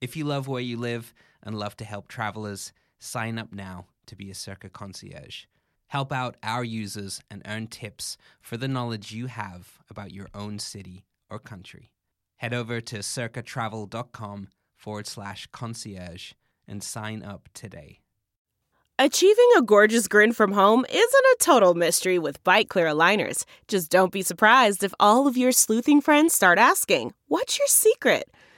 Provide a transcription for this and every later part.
If you love where you live and love to help travelers, sign up now to be a Cerca concierge. Help out our users and earn tips for the knowledge you have about your own city or country. Head over to cercatravel.com forward slash concierge and sign up today. Achieving a gorgeous grin from home isn't a total mystery with Byte Clear aligners. Just don't be surprised if all of your sleuthing friends start asking, What's your secret?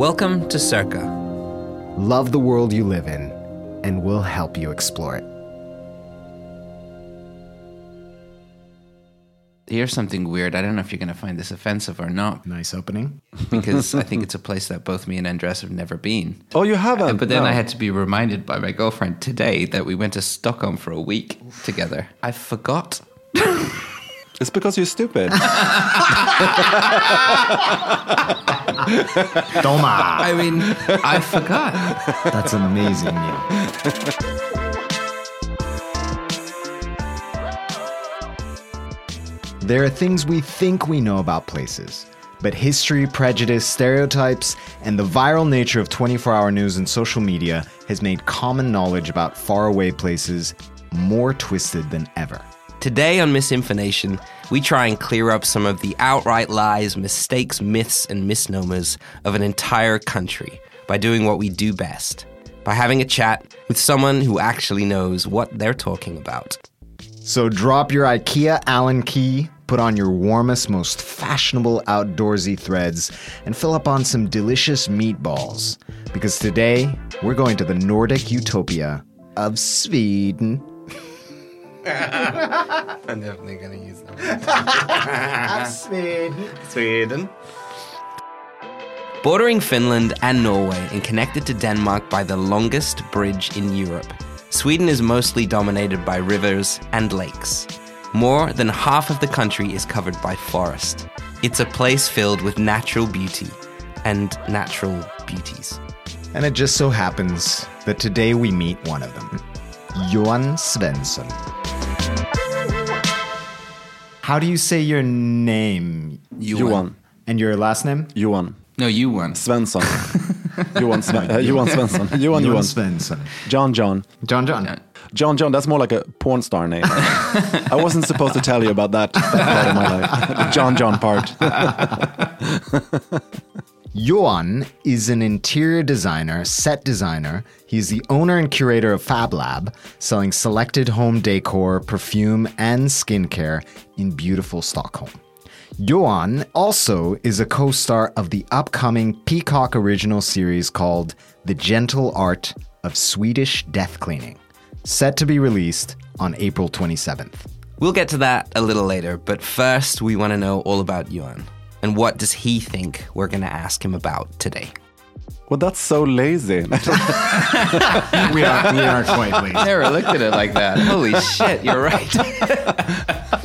Welcome to Cerca. Love the world you live in, and we'll help you explore it. Here's something weird. I don't know if you're going to find this offensive or not, Nice opening. because I think it's a place that both me and Andres have never been. Oh, you haven't? Uh, but then No. I had to be reminded by my girlfriend today that we went to Stockholm for a week together. I forgot. It's because you're stupid. Toma. I mean, I forgot. That's amazing, Neil. There are things we think we know about places, but history, prejudice, stereotypes, and the viral nature of 24 hour news and social media has made common knowledge about faraway places more twisted than ever. Today on MisInfoNation, we try and clear up some of the outright lies, mistakes, myths, and misnomers of an entire country by doing what we do best by having a chat with someone who actually knows what they're talking about. So drop your IKEA Allen key, put on your warmest, most fashionable outdoorsy threads, and fill up on some delicious meatballs. Because today, we're going to the Nordic utopia of Sweden. I'm definitely going to use them. Sweden. Sweden. Bordering Finland and Norway and connected to Denmark by the longest bridge in Europe, Sweden is mostly dominated by rivers and lakes. More than half of the country is covered by forest. It's a place filled with natural beauty and natural beauties. And it just so happens that today we meet one of them Johan Svenson. How do you say your name? Johan. And your last name? Johan. No, you won. Svenson. Johan, Sven- uh, Johan Svenson. Johan Johan. Svenson. John John. John John. John John, that's more like a porn star name. I wasn't supposed to tell you about that, that part of my life. The John John part. Johan is an interior designer, set designer. He's the owner and curator of Fab Lab, selling selected home decor, perfume, and skincare in beautiful Stockholm. Johan also is a co star of the upcoming Peacock original series called The Gentle Art of Swedish Death Cleaning, set to be released on April 27th. We'll get to that a little later, but first we want to know all about Johan. And what does he think we're going to ask him about today? Well, that's so lazy. We are, we are quite lazy. Never looked at it like that. Holy shit, you're right.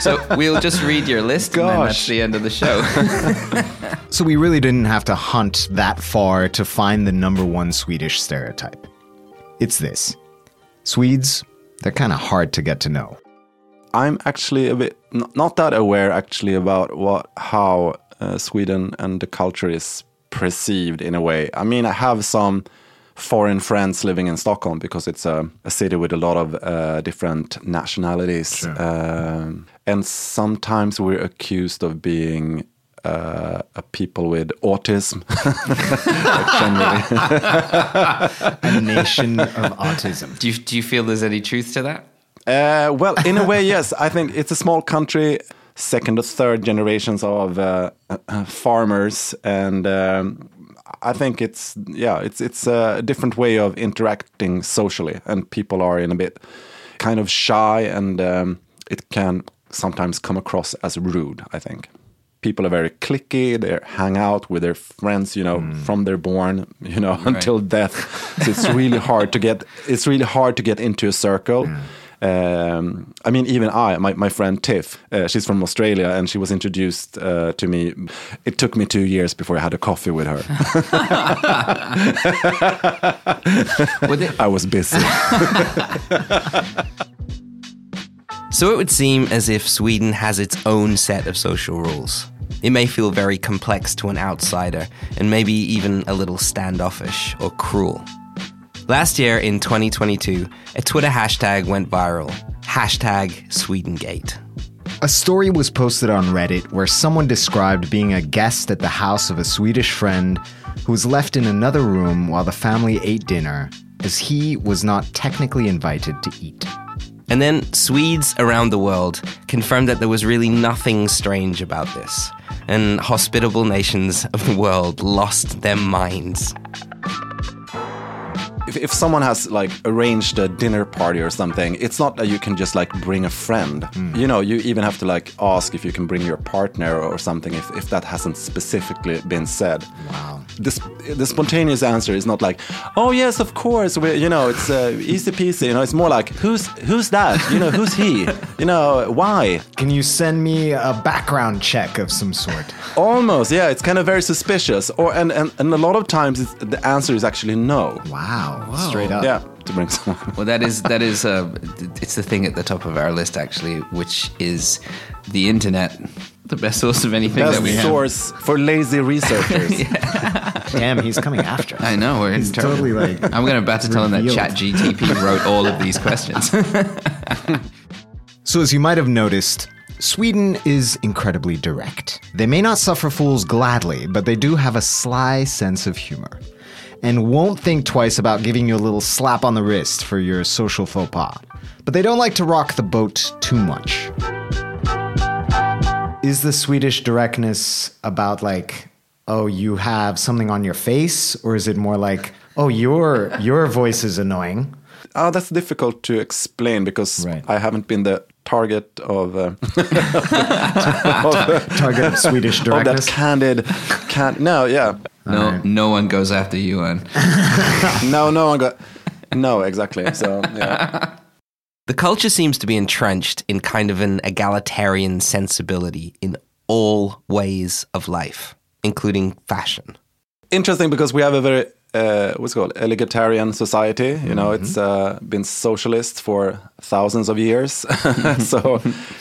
So we'll just read your list, and then that's Gosh. the end of the show. So we really didn't have to hunt that far to find the number one Swedish stereotype. It's this Swedes, they're kind of hard to get to know. I'm actually a bit n- not that aware actually about what how uh, Sweden and the culture is perceived in a way. I mean, I have some foreign friends living in Stockholm because it's a, a city with a lot of uh, different nationalities, um, and sometimes we're accused of being. Uh, a people with autism. A nation of autism. do you do you feel there's any truth to that? Uh, well, in a way, yes. I think it's a small country, second or third generations of uh, uh, farmers, and um, I think it's yeah, it's it's a different way of interacting socially, and people are in a bit kind of shy, and um, it can sometimes come across as rude. I think. People are very clicky. They hang out with their friends, you know, from their born, you know, until death. So it's really hard to get. It's really hard to get into a circle. Um, I mean, even I, my, my friend Tiff, uh, she's from Australia, and she was introduced uh, to me. It took me two years before I had a coffee with her. Would I was busy. So it would seem as if Sweden has its own set of social rules. It may feel very complex to an outsider, and maybe even a little standoffish or cruel. Last year in 2022, a Twitter hashtag went viral. Hashtag Swedengate. A story was posted on Reddit where someone described being a guest at the house of a Swedish friend who was left in another room while the family ate dinner, as he was not technically invited to eat. And then Swedes around the world confirmed that there was really nothing strange about this, and hospitable nations of the world lost their minds. If, if someone has like arranged a dinner party or something, it's not that you can just like bring a friend. You know, you even have to like ask if you can bring your partner or something if, if that hasn't specifically been said. Wow. This the spontaneous answer is not like, oh yes, of course. We, you know, it's uh, easy peasy. You know, it's more like, who's who's that? You know, who's he? You know, why? Can you send me a background check of some sort? Almost, yeah. It's kind of very suspicious. Or and and, and a lot of times it's, the answer is actually no. Wow. Straight up. Yeah, to bring someone. Well, that is that is uh, it's the thing at the top of our list actually, which is the internet, the best source of anything Best that we have. source for lazy researchers. Damn, he's coming after us. I know we're He's trouble. totally like. I'm going to about to tell him that revealed. Chat GTP wrote all of these questions. So, as you might have noticed, Sweden is incredibly direct. They may not suffer fools gladly, but they do have a sly sense of humor. And won't think twice about giving you a little slap on the wrist for your social faux pas. But they don't like to rock the boat too much. Is the Swedish directness about like, oh, you have something on your face? Or is it more like, oh, your, your voice is annoying? Oh, that's difficult to explain because Right. I haven't been the target of, uh, Target of Swedish of that candid. Can- no, yeah, no, no one goes after you, and no, no one got. No, exactly. So yeah, the culture seems to be entrenched in kind of an egalitarian sensibility in all ways of life, including fashion. interesting because we have a very uh, what's called egalitarian society. You know, it's uh, been socialist for thousands of years. so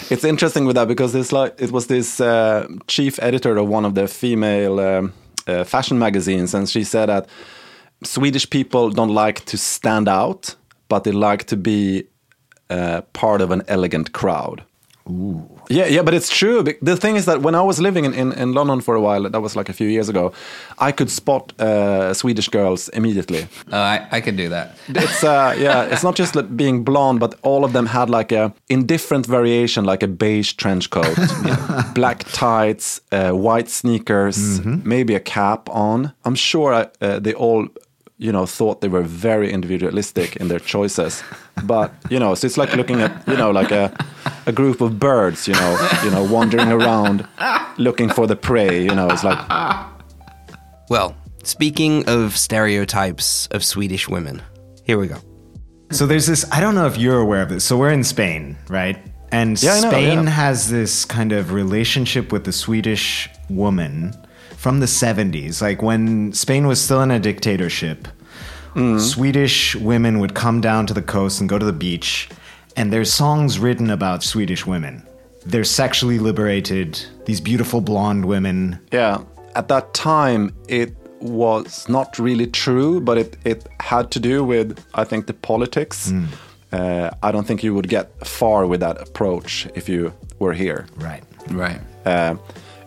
it's interesting with that because it's like it was this uh, chief editor of one of the female um, uh, fashion magazines, and she said that Swedish people don't like to stand out, but they like to be uh, part of an elegant crowd. Yeah, yeah, but it's true. The thing is that when I was living in, in, in London for a while, that was like a few years ago, I could spot uh, Swedish girls immediately. Uh, I, I can do that. It's uh, yeah, it's not just like being blonde, but all of them had like a in different variation, like a beige trench coat, black tights, uh, white sneakers, maybe a cap on. I'm sure uh, they all, you know, thought they were very individualistic in their choices. But you know, so it's like looking at you know like a a group of birds, you know, you know, wandering around looking for the prey. You know, it's like Well, speaking of stereotypes of Swedish women, here we go. So there's this, I don't know if you're aware of this. So we're in Spain, right? And Yeah, I know, Spain yeah. has this kind of relationship with the Swedish woman from the 70s. Like when Spain was still in a dictatorship, Mm. Swedish women would come down to the coast and go to the beach, and there's songs written about Swedish women. They're sexually liberated, these beautiful blonde women. Yeah, at that time it was not really true, but it, it had to do with, I think, the politics. Uh, I don't think you would get far with that approach if you were here. Right. Right. Uh,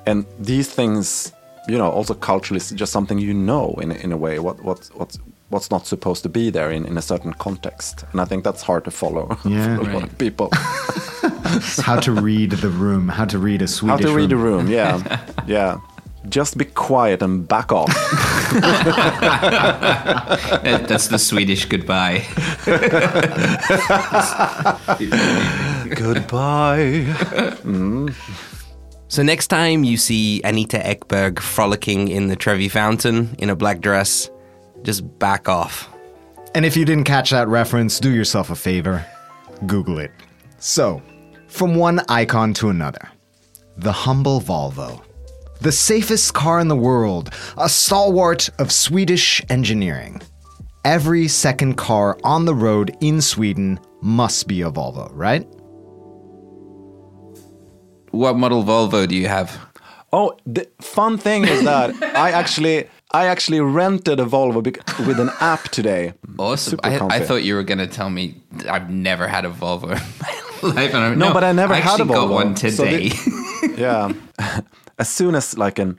and these things, you know, also culturally, is just something you know in, a- in a way. What, what, what's, what's not supposed to be there in, in a certain context. And I think that's hard to follow Yeah. for a lot of people. How to read the room, how to read a swedish How to read a room. room, yeah. yeah. Just be quiet and back off. That- That's the Swedish goodbye. Goodbye. Mm. So next time you see Anita Ekberg frolicking in the Trevi Fountain in a black dress, just back off. And if you didn't catch that reference, do yourself a favor Google it. So, from one icon to another the humble Volvo. The safest car in the world, a stalwart of Swedish engineering. Every second car on the road in Sweden must be a Volvo, right? What model Volvo do you have? Oh, the fun thing is that I actually I actually rented a Volvo bec- with an app today. Awesome. I, I thought you were going to tell me I've never had a Volvo in my life. And I'm, No, but I never had a actually got Volvo. one So today. the- yeah. as soon as like in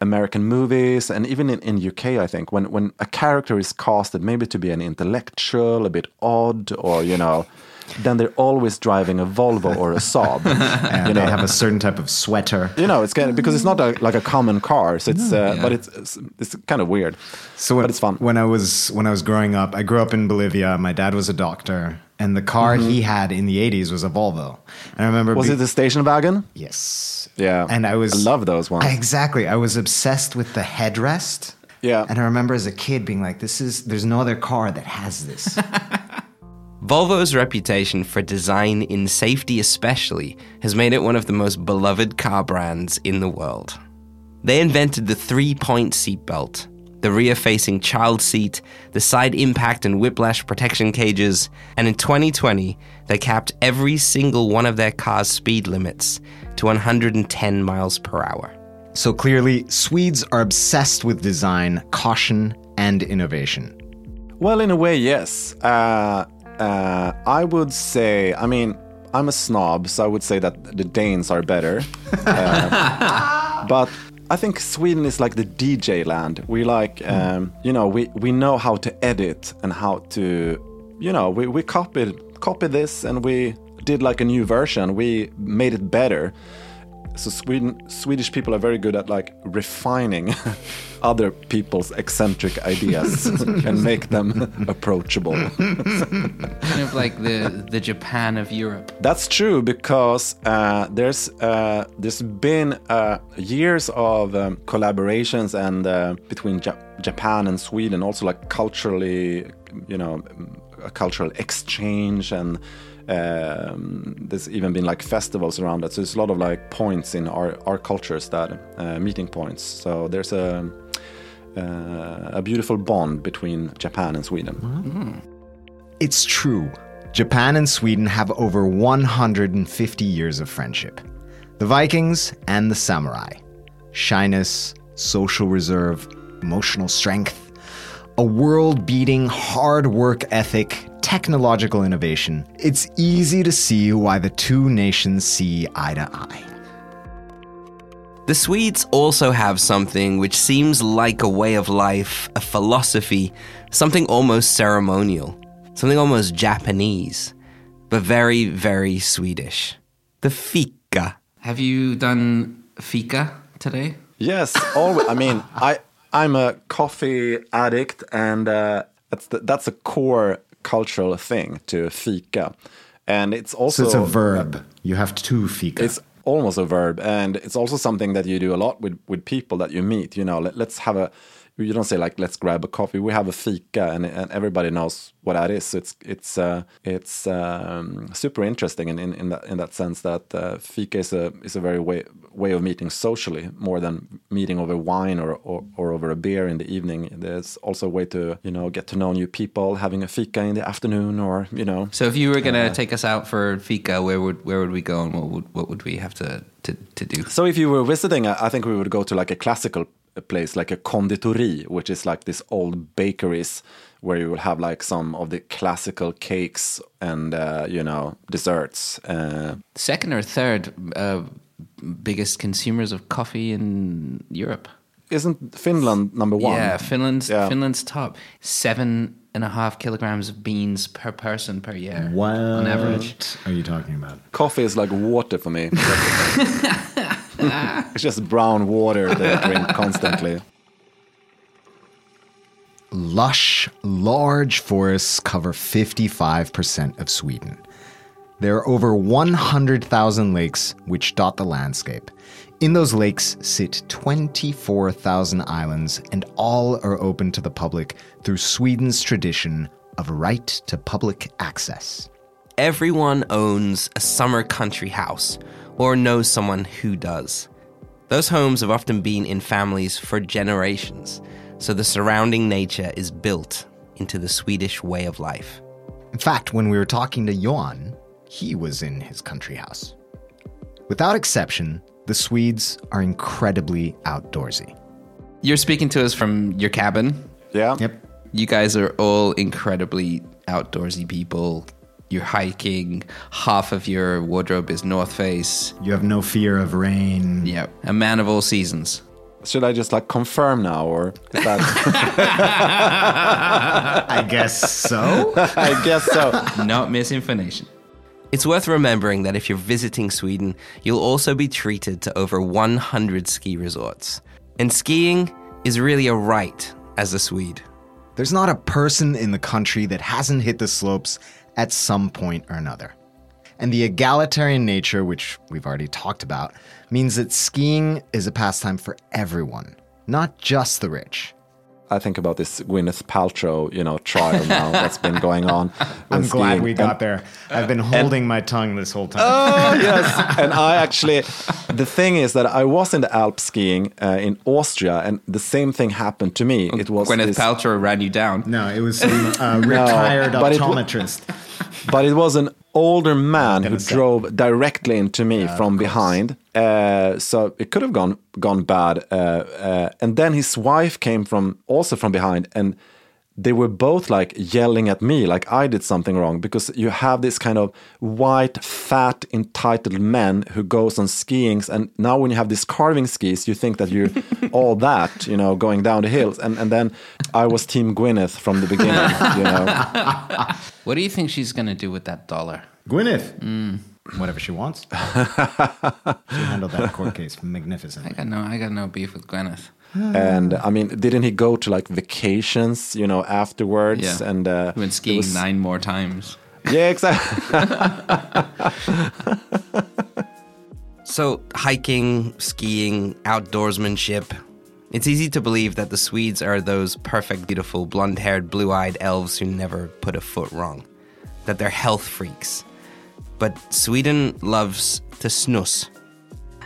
American movies and even in, in UK, I think when when a character is casted maybe to be an intellectual, a bit odd, or you know, then they're always driving a Volvo or a Saab. And you they have a certain type of sweater. you know, it's kind of because it's not a, like a common car, so it's uh, Yeah. but it's it's, it's kind of weird. So when, but it's fun. When I was when I was growing up, I grew up in Bolivia. My dad was a doctor, and the car he had in the '80s was a Volvo. And I remember Mm-hmm. Was be- it the station wagon? yes, Yeah, and I was I love those ones. Exactly, I was obsessed with the headrest. Yeah. and I remember as a kid being like, "This is there's no other car that has this." Volvo's reputation for design in safety, especially, has made it one of the most beloved car brands in the world. They invented the three point seatbelt, the rear facing child seat, the side impact and whiplash protection cages, and in 2020, they capped every single one of their cars' speed limits to 110 miles per hour. so clearly, Swedes are obsessed with design, caution, and innovation. Well, in a way, yes. Uh, uh, I would say, I mean, I'm a snob, so I would say that the Danes are better. Uh, but I think Sweden is like the DJ land. We like, um, you know, we, we know how to edit and how to, you know, we, we copied copied this and we did like a new version. We made it better. So Sweden, Swedish people are very good at like refining other people's eccentric ideas and make them approachable. Kind of like the, the Japan of Europe. That's true because uh, there's uh, there's been uh, years of um, collaborations and uh, between ja- Japan and Sweden, also like culturally, you know, a cultural exchange and. Um, there's even been like festivals around it, so there's a lot of like points in our, our cultures that uh, meeting points. So there's a uh, a beautiful bond between Japan and Sweden. It's true. Japan and Sweden have over 150 years of friendship. The Vikings and the samurai. Shyness, social reserve, emotional strength, a world beating hard work ethic, technological innovation. It's easy to see why the two nations see eye to eye. The Swedes also have something which seems like a way of life, a philosophy, something almost ceremonial, something almost Japanese, but very, very Swedish. The fika. Have you done fika today? Yes, always. I mean, I I'm a coffee addict, and uh, that's the, that's a core cultural thing to fika, and it's So also it's a verb. You have two fika. It's almost a verb, and it's also something that you do a lot with with people that you meet. You know, let, let's have a you don't say like let's grab a coffee. We have a fika, and, and everybody knows what that is. So it's it's uh, it's um, super interesting in, in, in that in that sense that uh, fika is a is a very way way of meeting socially more than meeting over wine or, or, or over a beer in the evening. There's also a way to you know get to know new people, having a fika in the afternoon, or you know. So if you were gonna take us out for fika, where would where would we go, and what would what would we have to to, to do? So if you were visiting, I think we would go to like a classical place, like a konditori, which is like this old bakeries where you will have like some of the classical cakes and uh, you know desserts. Uh, Second or third uh, biggest consumers of coffee in Europe. isn't Finland number one? Yeah, Finland's Yeah. Finland's top. Seven and a half kilograms of beans per person per year. What on average. What are you talking about? Coffee is like water for me. it's just brown water that I drink constantly. Lush, large forests cover 55% of Sweden. There are over 100,000 lakes which dot the landscape. In those lakes sit 24,000 islands, and all are open to the public through Sweden's tradition of right to public access. Everyone owns a summer country house or knows someone who does. Those homes have often been in families for generations, so the surrounding nature is built into the Swedish way of life. In fact, when we were talking to Johan, he was in his country house. Without exception, the Swedes are incredibly outdoorsy. You're speaking to us from your cabin. Yeah. Yep. You guys are all incredibly outdoorsy people. You're hiking. Half of your wardrobe is North Face. You have no fear of rain. Yeah, a man of all seasons. Should I just like confirm now, or is that? I guess so. I guess so. Not misinformation. It's worth remembering that if you're visiting Sweden, you'll also be treated to over 100 ski resorts. And skiing is really a right as a Swede. There's not a person in the country that hasn't hit the slopes at some point or another. And the egalitarian nature, which we've already talked about, means that skiing is a pastime for everyone, not just the rich. I think about this Gwyneth Paltrow, you know, trial now that's been going on. I'm glad skiing. we got And- there. I've been holding my tongue this whole time. Oh yes, and I actually, the thing is that I was in the Alps skiing uh, in Austria, and the same thing happened to me. It was Gwyneth this- Paltrow ran you down. no, it was some uh, retired but it wa- optometrist. but it was an older man who drove directly into me from behind. Uh, so it could have gone gone bad. Uh, uh, and then his wife came from also from behind, and they were both like yelling at me like I did something wrong because you have this kind of white, fat, entitled man who goes on skiing, and now when you have these carving skis, you think that you're all that, you know, going down the hills, and and then I was Team Gwyneth from the beginning, you know. What do you think she's going to do with that dollar? Gwyneth. Mm. Whatever she wants. she handled that court case magnificently. I got no, I got no beef with Gwyneth. And I mean, didn't he go to like vacations, you know, afterwards? Yeah. And uh, He went skiing was- nine more times. Yeah, exactly. So, hiking, skiing, outdoorsmanship. It's easy to believe that the Swedes are those perfect, beautiful, blonde haired, blue eyed elves who never put a foot wrong, that they're health freaks. But Sweden loves to snus.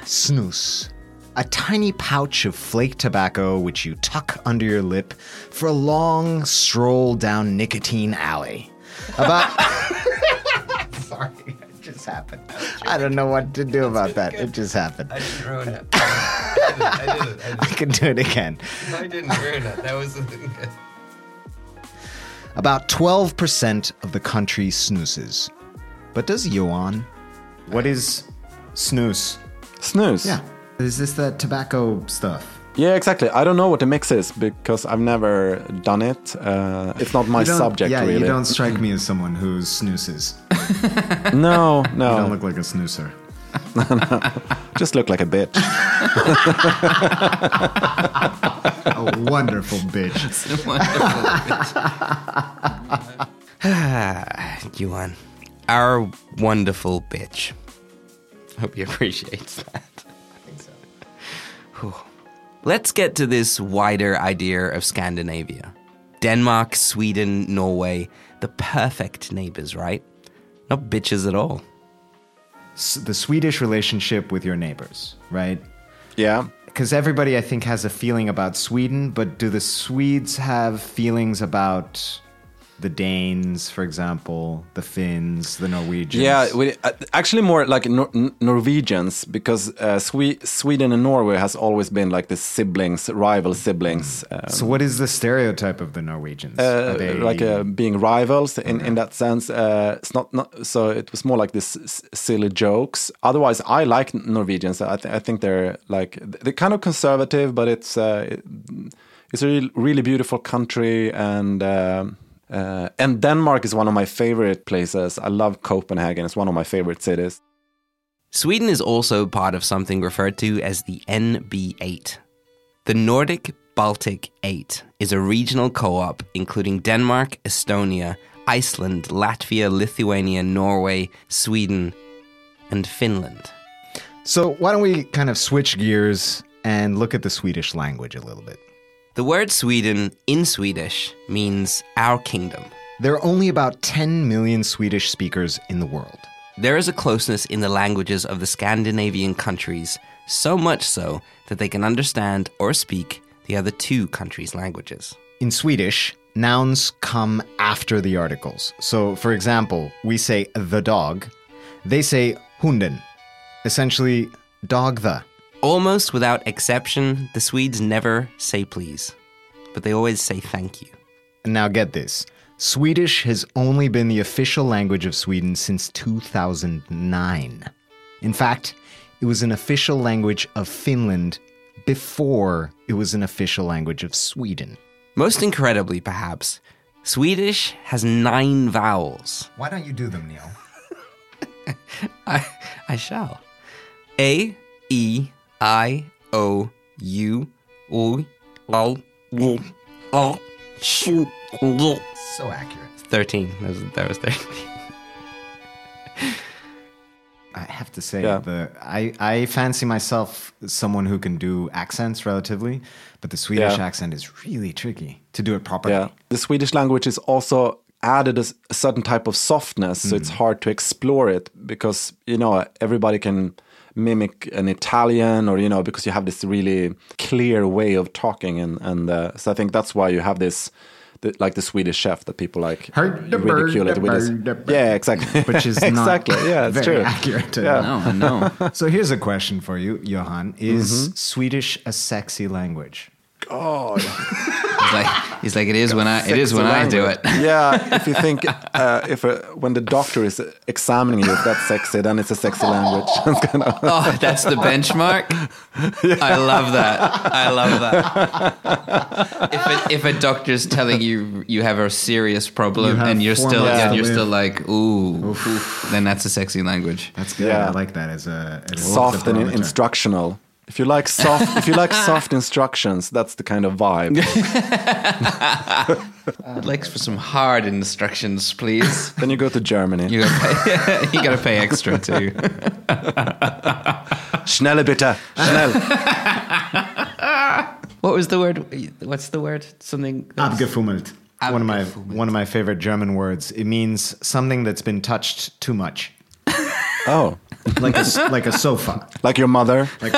Snus. A tiny pouch of flake tobacco which you tuck under your lip for a long stroll down nicotine alley. About. Sorry, it just happened. I don't know what to do about that. It just happened. I didn't ruin it. I didn't. I can do it again. I didn't ruin it. That was something good. About 12% of the country snoozes. But does Johan? What is snus? Snus. Yeah. Is this that tobacco stuff? Yeah, exactly. I don't know what the mix is because I've never done it. Uh, it's not my You don't- subject, yeah, really. you don't strike me as someone who snoozes. No, no. You don't look like a snoozer. Just look like a bitch. A wonderful bitch. Johan, our wonderful bitch. Hope he appreciates that. I. Let's get to this wider idea of Scandinavia. Denmark, Sweden, Norway, the perfect neighbors, right? Not bitches at all. S- the Swedish relationship with your neighbors, right? Yeah. Because everybody, I think, has a feeling about Sweden, but do the Swedes have feelings about the Danes, for example, the Finns, the Norwegians? Yeah, we, uh, actually more like Nor- Norwegians because uh, Swe- Sweden and Norway has always been like the siblings, rival siblings. Um, So, what is the stereotype of the Norwegians? uh, they- like uh, being rivals in, in that sense. Uh, it's not, not so. It was more like this s- silly jokes. Otherwise, I like Norwegians. I, th- I think they're like they're kind of conservative, but it's uh, it, it's a really, really beautiful country and. Um, uh, and Denmark is one of my favorite places. I love Copenhagen. It's one of my favorite cities. Sweden is also part of something referred to as the NB8. The Nordic Baltic 8 is a regional co op including Denmark, Estonia, Iceland, Latvia, Lithuania, Norway, Sweden, and Finland. So, why don't we kind of switch gears and look at the Swedish language a little bit? The word Sweden in Swedish means our kingdom. There are only about 10 million Swedish speakers in the world. There is a closeness in the languages of the Scandinavian countries, so much so that they can understand or speak the other two countries' languages. In Swedish, nouns come after the articles. So, for example, we say the dog, they say hunden, essentially dog the. Almost without exception, the Swedes never say please, but they always say thank you. And now get this Swedish has only been the official language of Sweden since 2009. In fact, it was an official language of Finland before it was an official language of Sweden. Most incredibly, perhaps, Swedish has nine vowels. Why don't you do them, Neil? I, I shall. A, E, I, O, U, O, U, O, Sh, So accurate. 13. That was, that was 13. I have to say, Yeah. I, I fancy myself someone who can do accents relatively, but the Swedish Yeah. accent is really tricky to do it properly. Yeah, the Swedish language is also added a certain type of softness, so it's hard to explore it because you know everybody can mimic an Italian or you know because you have this really clear way of talking, and and uh, so I think that's why you have this. The, like the Swedish chef that people like Heard the bird, ridicule it the with his, bird, yeah exactly Which is not exactly yeah it's very true accurate. to Yeah. No, no. So here's a question for you, Johan. Is Swedish a sexy language? God He's like, he's like, it is when I, it is when I do it. yeah, if you think uh, if uh, when the doctor is examining you, if that's sexy, then it's a sexy language. It's kind of- Oh, that's the benchmark. I love that. I love that. If a, if a doctor's telling you you have a serious problem You and you're still months and you're live. still like ooh, then that's a sexy language. That's good. Yeah. I like that as a, as soft and barometer. instructional. If you like soft, if you like soft instructions, that's the kind of vibe. I'd like for some hard instructions, please. then you go to Germany. You gotta pay, you gotta pay extra too. Schnelle bitte, schnell. What was the word? What's the word? Something. that's- Abgefummelt. One of my one of my favorite German words. It means something that's been touched too much, Oh, like a s- like a sofa. like your mother. Like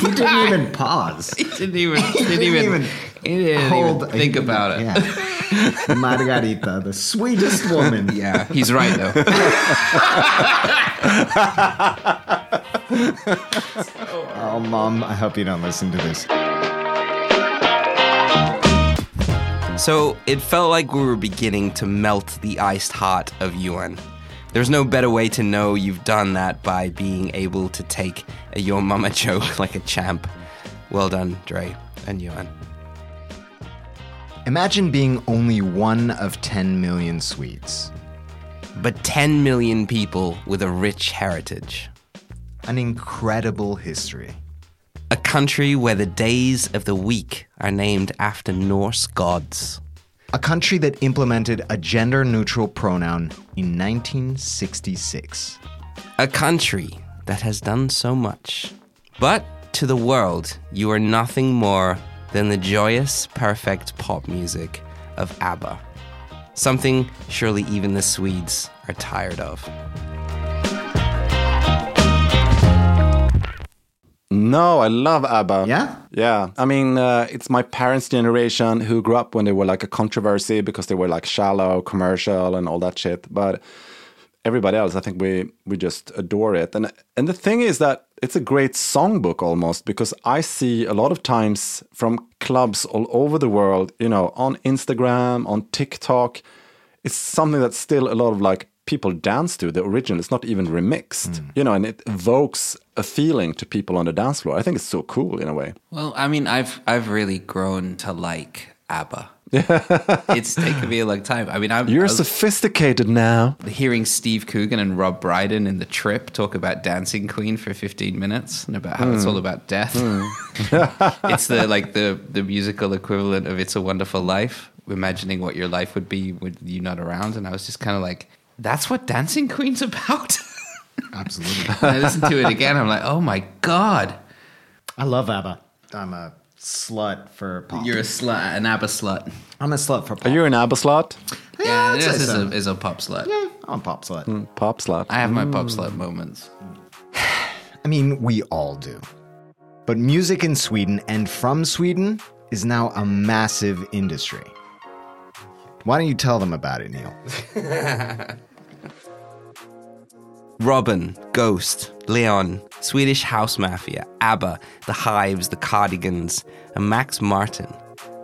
he didn't even pause. He didn't even. He Didn't even. even he didn't Hold. even think about it. Yeah. Margarita, the sweetest woman. Yeah, he's right though. Oh, mom, I hope you don't listen to this. So it felt like we were beginning to melt the iced heart of Johan. There's no better way to know you've done that by being able to take a Your Mama joke like a champ. Well done, Dre and Johan. Imagine being only one of 10 million Swedes. But 10 million people with a rich heritage. An incredible history. A country where the days of the week are named after Norse gods. A country that implemented a gender neutral pronoun in 1966. A country that has done so much But to the world, you are nothing more than the joyous, perfect pop music of ABBA. Something surely even the Swedes are tired of. No, I love ABBA. Yeah? Yeah. I mean, uh, it's my parents' generation who grew up when they were like a controversy because they were like shallow, commercial, and all that shit. But everybody else, I think we we just adore it. And and the thing is that it's a great songbook almost because I see a lot of times from clubs all over the world, you know, on Instagram, on TikTok, it's something that's still a lot of like people dance to the original. It's not even remixed, hmm. you know, and it evokes a feeling to people on the dance floor. I think it's so cool in a way. Well, I mean, I've I've really grown to like ABBA. it's taken me a long time. I mean, I'm You're I was sophisticated now. hearing Steve Coogan and Rob Brydon in the Trip talk about Dancing Queen for 15 minutes and about how it's hmm. all about death. Hmm. it's the like the the musical equivalent of It's a Wonderful Life. Imagining what your life would be with you not around, and I was just kind of like, "That's what Dancing Queen's about." Absolutely. and I listened to it again. I'm like, "Oh my god, I love ABBA. I'm a slut for pop. you're a slut, an ABBA slut." I'm a slut for pop. Are you an ABBA slut? Yeah, I'd this say is so. a, is a pop slut. Yeah, I'm a pop slut. Mm, pop slut. I have my pop mm. slut moments. I mean, we all do. But music in Sweden and from Sweden is now a massive industry. Why don't you tell them about it, Neil? Robyn, Ghost, Leon, Swedish House Mafia, ABBA, The Hives, The Cardigans, and Max Martin,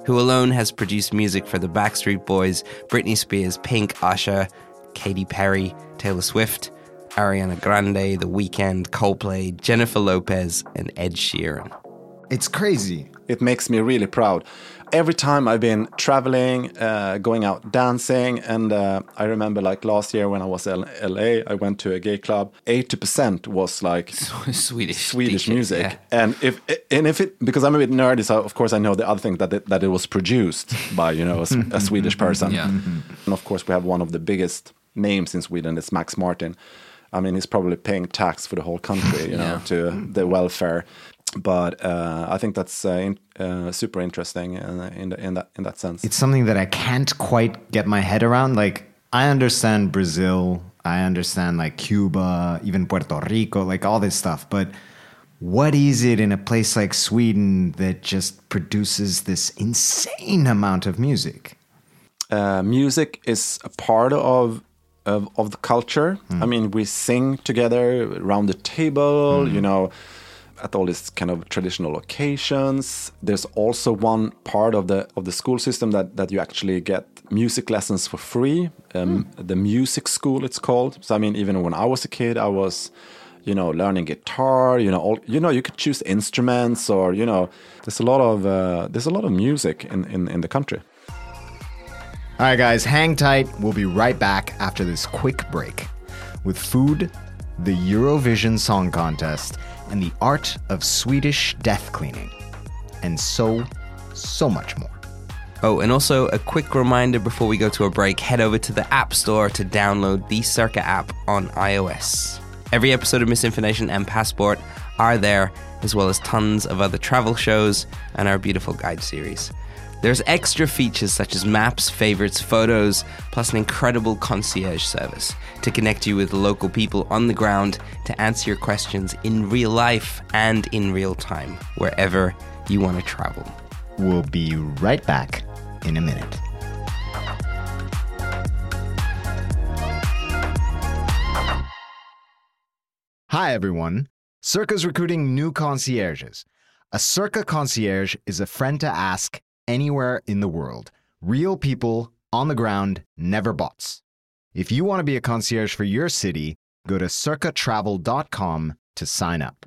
who alone has produced music for the Backstreet Boys, Britney Spears, Pink, Usher, Katy Perry, Taylor Swift, Ariana Grande, The Weeknd, Coldplay, Jennifer Lopez, and Ed Sheeran. It's crazy. it makes me really proud. Every time I've been traveling, uh, going out dancing, and uh, I remember like last year when I was in LA, I went to a gay club. Eighty percent was like Swedish Swedish DJ, music, yeah. and if and if it because I'm a bit nerdy, so of course I know the other thing that it, that it was produced by you know a, S- a Swedish person. Yeah. And of course we have one of the biggest names in Sweden. It's Max Martin. I mean he's probably paying tax for the whole country, you know, Yeah. to the welfare. But uh, I think that's uh, in, uh, super interesting in, in, the, in that in that sense. It's something that I can't quite get my head around. Like, I understand Brazil, I understand like Cuba, even Puerto Rico, like all this stuff. But what is it in a place like Sweden that just produces this insane amount of music? uh, music is a part of of, of the culture. I mean, we sing together around the table, you know, at all these kind of traditional locations. There's also one part of the of the school system that that you actually get music lessons for free. Um, The music school, it's called. So I mean, even when I was a kid, I was. You know, learning guitar. You know, all, you know, you could choose instruments, or you know, there's a lot of uh, there's a lot of music in, in, in the country. All right, guys, hang tight. We'll be right back after this quick break with food, the Eurovision Song Contest, and the art of Swedish death cleaning, and so, so much more. Oh, and also a quick reminder before we go to a break head over to the App Store to download the Cerca app on iOS. Every episode of MisInfoNation and Passport are there, as well as tons of other travel shows and our beautiful guide series. There's extra features such as maps, favorites, photos, plus an incredible concierge service to connect you with local people on the ground to answer your questions in real life and in real time, wherever you want to travel. We'll be right back in a minute. Hi, everyone. Cerca's recruiting new concierges. A Cerca concierge is a friend to ask anywhere in the world. Real people on the ground, never bots. If you want to be a concierge for your city, go to cercatravel.com to sign up.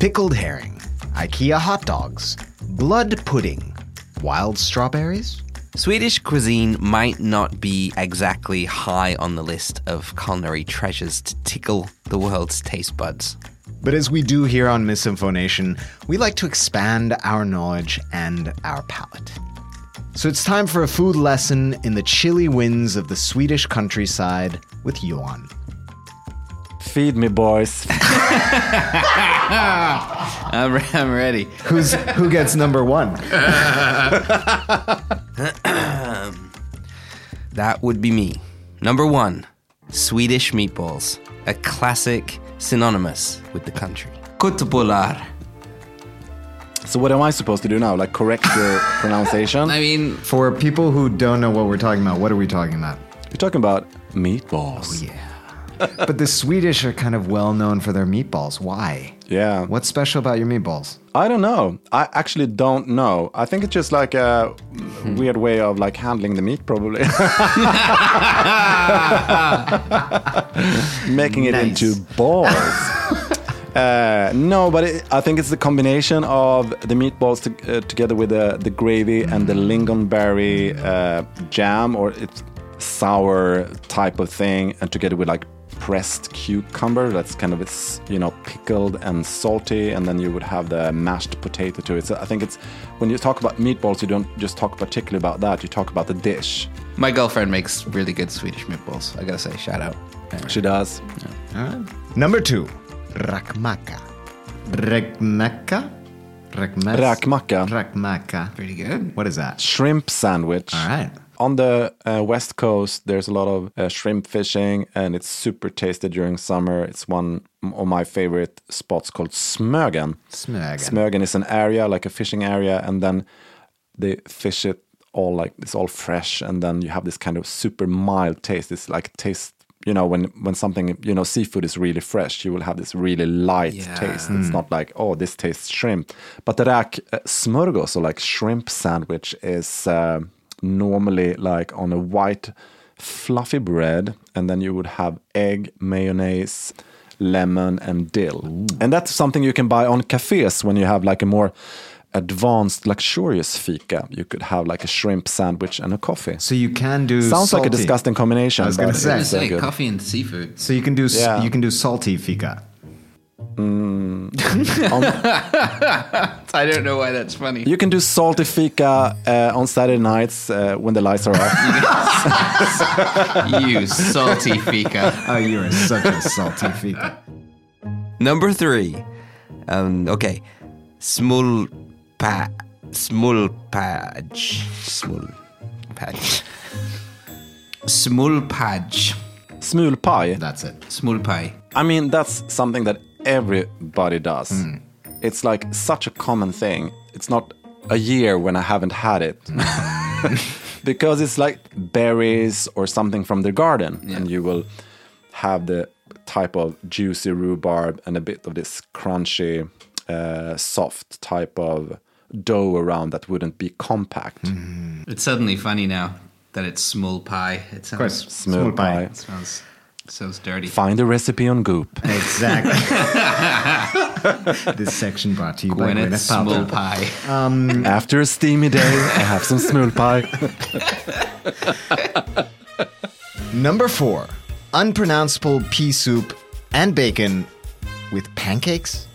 Pickled herring, IKEA hot dogs, blood pudding, wild strawberries. Swedish cuisine might not be exactly high on the list of culinary treasures to tickle the world's taste buds. But as we do here on MisInfoNation, we like to expand our knowledge and our palate. So it's time for a food lesson in the chilly winds of the Swedish countryside with Johan. Feed me, boys. I'm, re- I'm ready. Who's who gets number one? That would be me. Number one, Swedish meatballs, a classic synonymous with the country. Kutbular. So what am I supposed to do now? Like correct your pronunciation? I mean, For people who don't know what we're talking about, what are we talking about? You're talking about meatballs. Oh, yeah. but the Swedish are kind of well known for their meatballs. Why? Yeah. What's special about your meatballs? I don't know. I actually don't know. I think it's just like a weird way of like handling the meat, probably. Making it Nice. into balls. Uh, no, but it, I think it's the combination of the meatballs to, uh, together with the, the gravy and the lingonberry uh, jam, or it's sour type of thing, and together with like pressed cucumber that's kind of it's you know pickled and salty, and then you would have the mashed potato to it. So I think it's when you talk about meatballs, you don't just talk particularly about that. You talk about the dish. my girlfriend makes really good Swedish meatballs. I gotta say, shout out. She does. Number two, rakmaka. Rakmaka? Rakmes- Räkmacka. Rakmaka. Pretty good. What is that? shrimp sandwich. All right. On the uh, west coast, there's a lot of uh, shrimp fishing, and it's super tasty during summer. It's one of my favorite spots called Smögen. Smögen. Smögen is an area, like a fishing area, and then they fish it all like it's all fresh, and then you have this kind of super mild taste. It's like taste, you know, when when something, you know, seafood is really fresh, you will have this really light Yeah. taste. It's not like oh, this tastes shrimp. But the rak uh, smörgås, or like shrimp sandwich, is uh, normally like on a white fluffy bread, and then you would have egg, mayonnaise, lemon, and dill. And that's something you can buy on cafes when you have like a more advanced, luxurious fika. You could have like a shrimp sandwich and a coffee. So you can do Sounds like a disgusting combination. I was gonna it's say. coffee and seafood. So you can do Yeah. you can do salty fika. I don't know why that's funny. You can do salty fika uh, on Saturday nights uh, when the lights are off. you salty fika. Oh, you are such a salty fika. Number three. Um, okay. Smulpa. Smulpaj. Smulpaj. Smulpaj. pie. That's it. Small pie. I mean, that's something that everybody does. It's like such a common thing. It's not a year when I haven't had it. because it's like berries or something from the garden. And you will have the type of juicy rhubarb and a bit of this crunchy, uh, soft type of dough around that wouldn't be compact. It's suddenly funny now that it's small pie. It sounds, Of course. Small pie. It sounds sounds dirty. Find the recipe on Goop. Exactly. this section brought to you by Gwyneth Gwyneth small Paltrow. pie. Um, After a steamy day, I have some smul pie. Number four, unpronounceable pea soup and bacon with pancakes.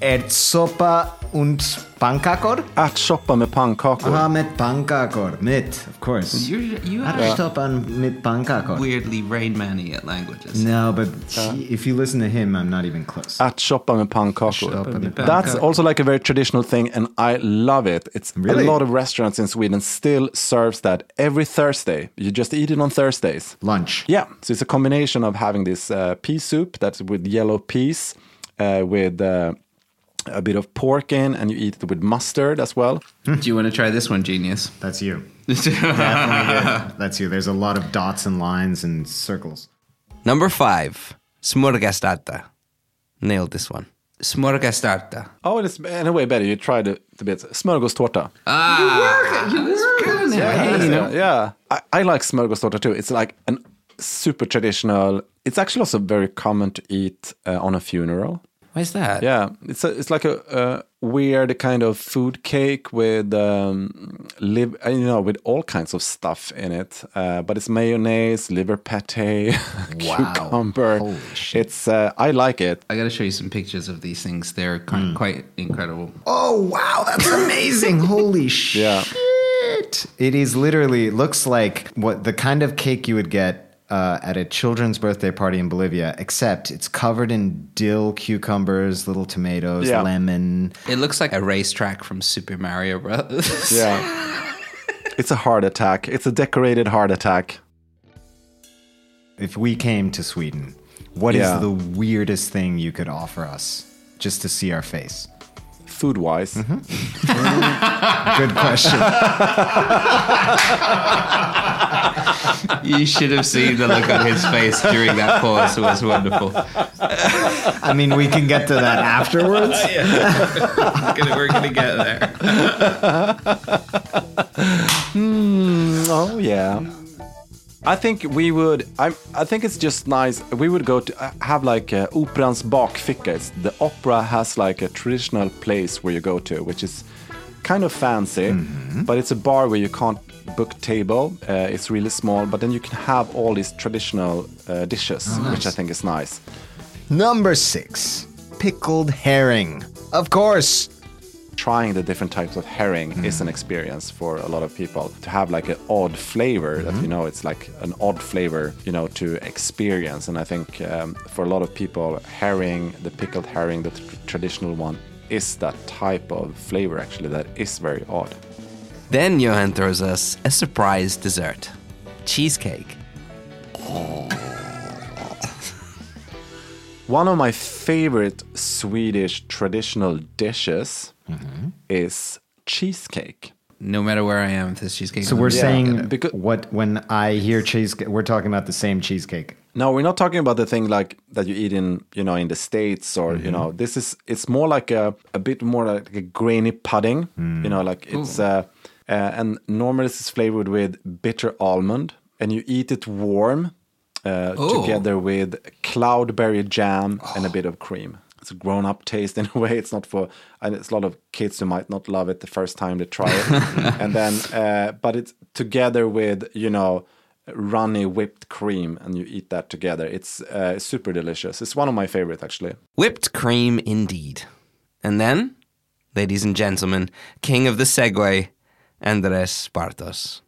Ärtsoppa und pannkakor? Ärtsoppa med pannkakor. Ah, med pannkakor. Mit, of course. You you are Ärtsoppa med pannkakor. weirdly Rain Manny at languages. No, but he- if you listen to him, I'm not even close. Ärtsoppa med pannkakor. Ärtsoppa med That's also like a very traditional thing, and I love it. It's Really? a lot of restaurants in Sweden still serves that every Thursday. You just eat it on Thursdays. Lunch. Yeah, so it's a combination of having this uh, pea soup that's with yellow peas, uh, with uh, a bit of pork in, and you eat it with mustard as well. Do you want to try this one, genius? That's you. That's you. There's a lot of dots and lines and circles. Number five, smorgastarta. Nailed this one. Smorgastarta. Oh, it's in a way better. You tried it a bit. Smörgåstårta. Ah, you were Yeah, yeah, yeah. I, I like smörgåstårta too. It's like a super traditional. It's actually also very common to eat uh, on a funeral. Why is that? Yeah, it's a, it's like a, a weird kind of food cake with um, liv- uh, you know with all kinds of stuff in it. Uh, but it's mayonnaise, liver pate, Wow. cucumber. Holy shit. It's uh, I like it. I got to show you some pictures of these things. They're quite, quite incredible. Oh wow, that's amazing! Holy shit! Yeah. It is literally it looks like what the kind of cake you would get uh, at a children's birthday party in Bolivia, except it's covered in dill, cucumbers, little tomatoes, Yeah. lemon. It looks like a racetrack from Super Mario Bros. Yeah, it's a heart attack. It's a decorated heart attack. If we came to Sweden, what is Yeah. the weirdest thing you could offer us just to see our face? Food wise, Good question. you should have seen the look on his face during that pause. It was wonderful. I mean, we can get to that afterwards. We're going to get there. Oh yeah. I think we would. I I think it's just nice. We would go to uh, have like uh, Operans bakficka. It's, the opera has like a traditional place where you go to, which is kind of fancy, but it's a bar where you can't book table. Uh, it's really small, but then you can have all these traditional uh, dishes, which I think is nice. Number six, pickled herring. Of course. Trying the different types of herring is an experience for a lot of people. To have like an odd flavor that you know it's like an odd flavor, you know, to experience. And I think um, for a lot of people, herring, the pickled herring, the tr- traditional one, is that type of flavor actually that is very odd. Then Johan throws us a surprise dessert cheesecake. One of my favorite Swedish traditional dishes mm-hmm. is cheesecake. No matter where I am, this cheesecake. So we're Yeah. saying Because- what when I hear cheesecake, we're talking about the same cheesecake. No, we're not talking about the thing like that you eat in, you know, in the states or you know, this is it's more like a a bit more like a grainy pudding. You know, like it's uh, uh, and normally this is flavored with bitter almond, and you eat it warm uh, Ooh. together with cloudberry jam and a bit of cream. It's a grown-up taste in a way. It's not for, and it's a lot of kids who might not love it the first time they try it, and then, uh, but it's together with you know runny whipped cream, and you eat that together. It's uh, super delicious. It's one of my favorite actually. Whipped cream indeed. And then, ladies and gentlemen, king of the segue, Andres Bartos.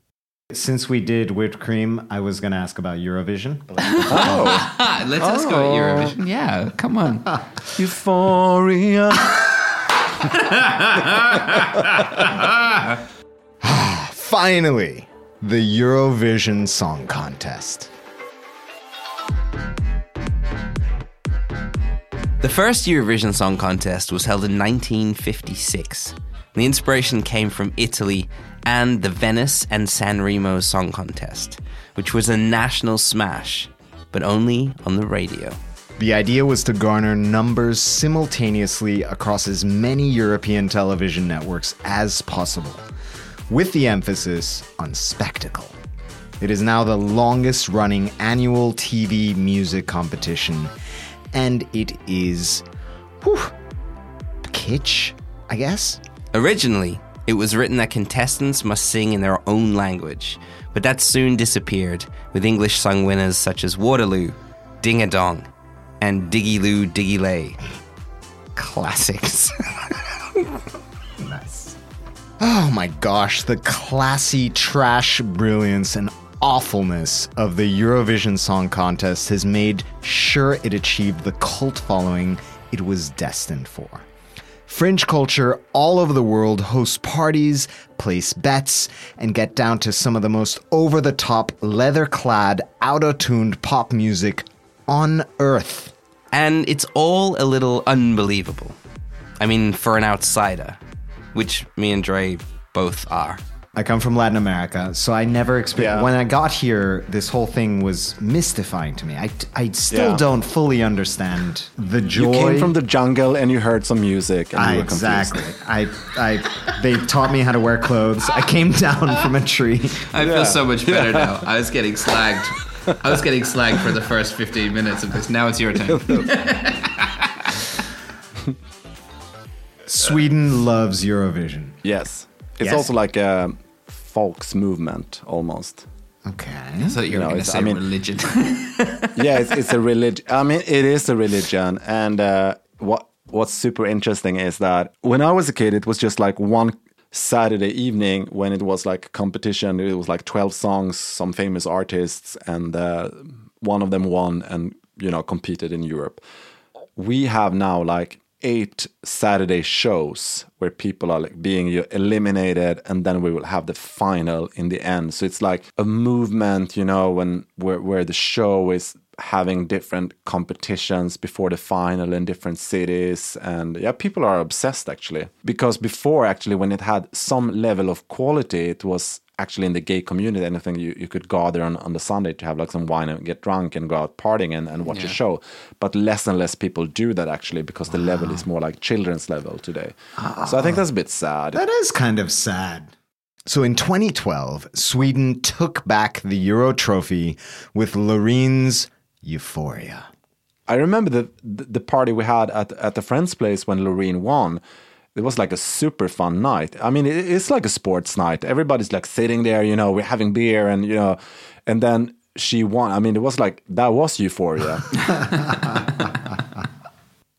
Since we did whipped cream, I was going to ask about Eurovision. Ah, let's ask about Eurovision. Yeah, come on. Euphoria. Finally, the Eurovision Song Contest. The first Eurovision Song Contest was held in 1956. The inspiration came from Italy and the Venice and San Remo Song Contest, which was a national smash, but only on the radio. The idea was to garner numbers simultaneously across as many European television networks as possible, with the emphasis on spectacle. It is now the longest running annual TV music competition, and it is. Whew, kitsch, I guess? Originally, it was written that contestants must sing in their own language, but that soon disappeared with English song winners such as Waterloo, Ding a Dong, and Diggy Loo Diggy Lay. Classics. Oh my gosh, the classy trash brilliance and awfulness of the Eurovision Song Contest has made sure it achieved the cult following it was destined for. Fringe culture all over the world hosts parties, place bets, and get down to some of the most over the top, leather clad, auto tuned pop music on earth. and it's all a little unbelievable. I mean, for an outsider, which me and Dre both are. I come from Latin America, so I never experienced. Yeah. When I got here, this whole thing was mystifying to me. I, I still Yeah. don't fully understand the joy. You came from the jungle and you heard some music and I, you were exactly. I, I, they taught me how to wear clothes. I came down from a tree. I feel so much better now. I was getting slagged. I was getting slagged for the first 15 minutes of this. Now it's your turn. Sweden loves Eurovision. Yes, it's Yes. also like a folks movement almost. Okay. So you're You know, going to it's- say I mean- religion. yeah, it's, it's a religion. I mean, it is a religion, and uh, what what's super interesting is that when I was a kid, it was just like one Saturday evening when it was like competition. It was like twelve songs, some famous artists, and uh, one of them won and you know competed in Europe. We have now like eight Saturday shows where people are like being eliminated, and then we will have the final in the end. So it's like a movement, you know, when where where the show is having different competitions before the final in different cities and yeah people are obsessed actually because before actually when it had some level of quality it was actually in the gay community anything you, you could gather on, on the sunday to have like some wine and get drunk and go out partying and, and watch a show but less and less people do that actually because the level is ah. more like children's level today so i think ah. that's a bit sad That is kind of sad. So in 2012, Sweden took back the Euro trophy with Loreen's Euphoria. I remember the the party we had at at the friend's place when Loreen won. It was like a super fun night. I mean, it's like a sports night. Everybody's like sitting there, you know, we're having beer and you know, and then she won. I mean, it was like that was euphoria.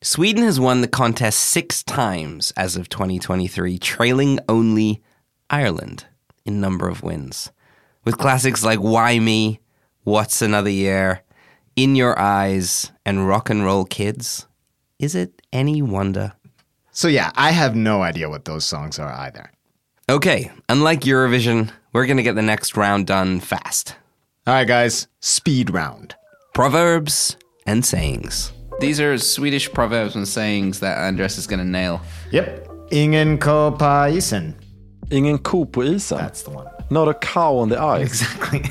Sweden has won the contest six times as of 2023, trailing only Ireland in number of wins. With classics like Why Me, What's Another Year, In Your Eyes, and Rock and Roll Kids, is it any wonder? So yeah, I have no idea what those songs are either. Okay, unlike Eurovision, we're going to get the next round done fast. All right, guys, speed round. Proverbs and sayings. These are Swedish proverbs and sayings that Andres is going to nail. Yep. Ingen ko på isen. Ingen ko på isen. That's the one. Not a cow on the ice. Exactly.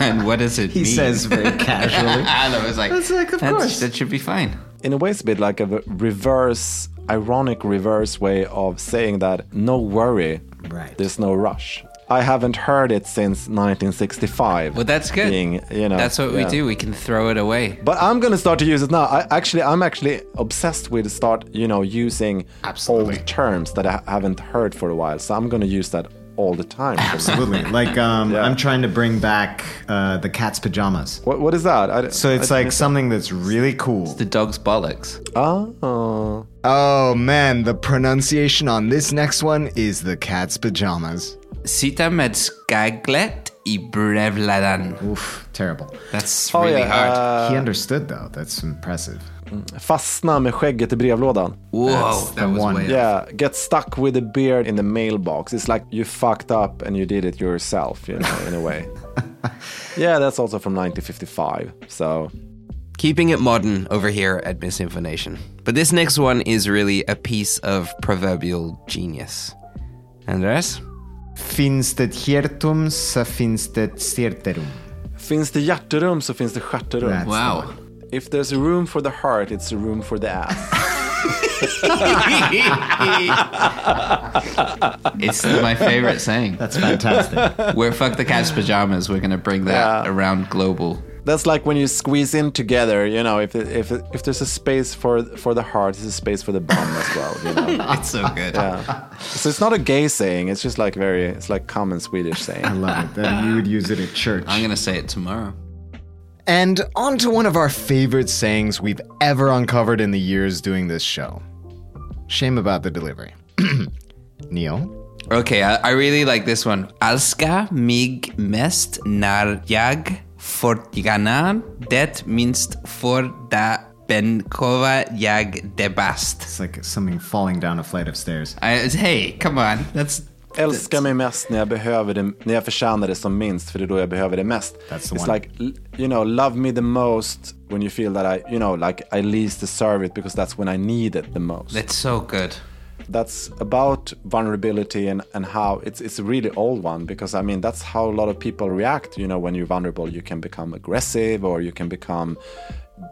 and what does it he mean? says very casually. I was like, That's like, of that's- course. that should be fine. In a way, it's a bit like a reverse, ironic reverse way of saying that no worry, Right. there's no rush. I haven't heard it since 1965. Well, that's good. Being, you know, That's what we do. We can throw it away. But I'm gonna start to use it now. I actually, I'm actually obsessed with start, you know, using Absolutely. old terms that I haven't heard for a while. So I'm gonna use that all the time. Absolutely. Like um, Yeah. I'm trying to bring back uh, the cat's pajamas. what, what is that? I, So it's I like something that's really cool. The dog's bollocks. Oh, Oh man, the pronunciation on this next one is the cat's pajamas. Sitta med skaglet i brevladan. Oof, terrible. That's Oh, really yeah, hard. he understood though. That's impressive. Fastna med skägget i brevlådan. Whoa, That's that was one. way Yeah, get stuck with a beard in the mailbox. It's like you fucked up and you did it yourself, you know, in a way. yeah, that's also from 1955. So Keeping it modern over here at MisInfoNation. But this next one is really a piece of proverbial genius. Andres? Finns det hjärtum så finns det stjärterum. finns det hjärterum så finns det stjärterum. Wow. If there's a room for the heart, it's a room for the ass. it's my favorite saying. That's fantastic. We're fuck the cat's pajamas. We're going to bring that Yeah. around global. That's like when you squeeze in together. You know, if if if there's a space for for the heart, there's a space for the bum as well. You know, It's so good. Yeah. so it's not a gay saying. It's just like very. It's like common Swedish saying. I love it. That you would use it at church. I'm going to say it tomorrow. And on to one of our favorite sayings we've ever uncovered in the years doing this show. Shame about the delivery. Neil? Okay, I, I really like this one. Alska mig mest när jag förtjänar det minst för det benkova jag det bäst. It's like something falling down a flight of stairs. I, hey, come on. That's Älska mig mest när jag behöver det, när jag förtjänar det som minst, för det är då jag behöver det mest. It's one. like, you know, love me the most when you feel that I, you know, like I least deserve it because that's when I need it the most. that's so good. that's about vulnerability and, and how it's it's a really old one because I mean that's how a lot of people react. You know, when you're vulnerable, you can become aggressive or you can become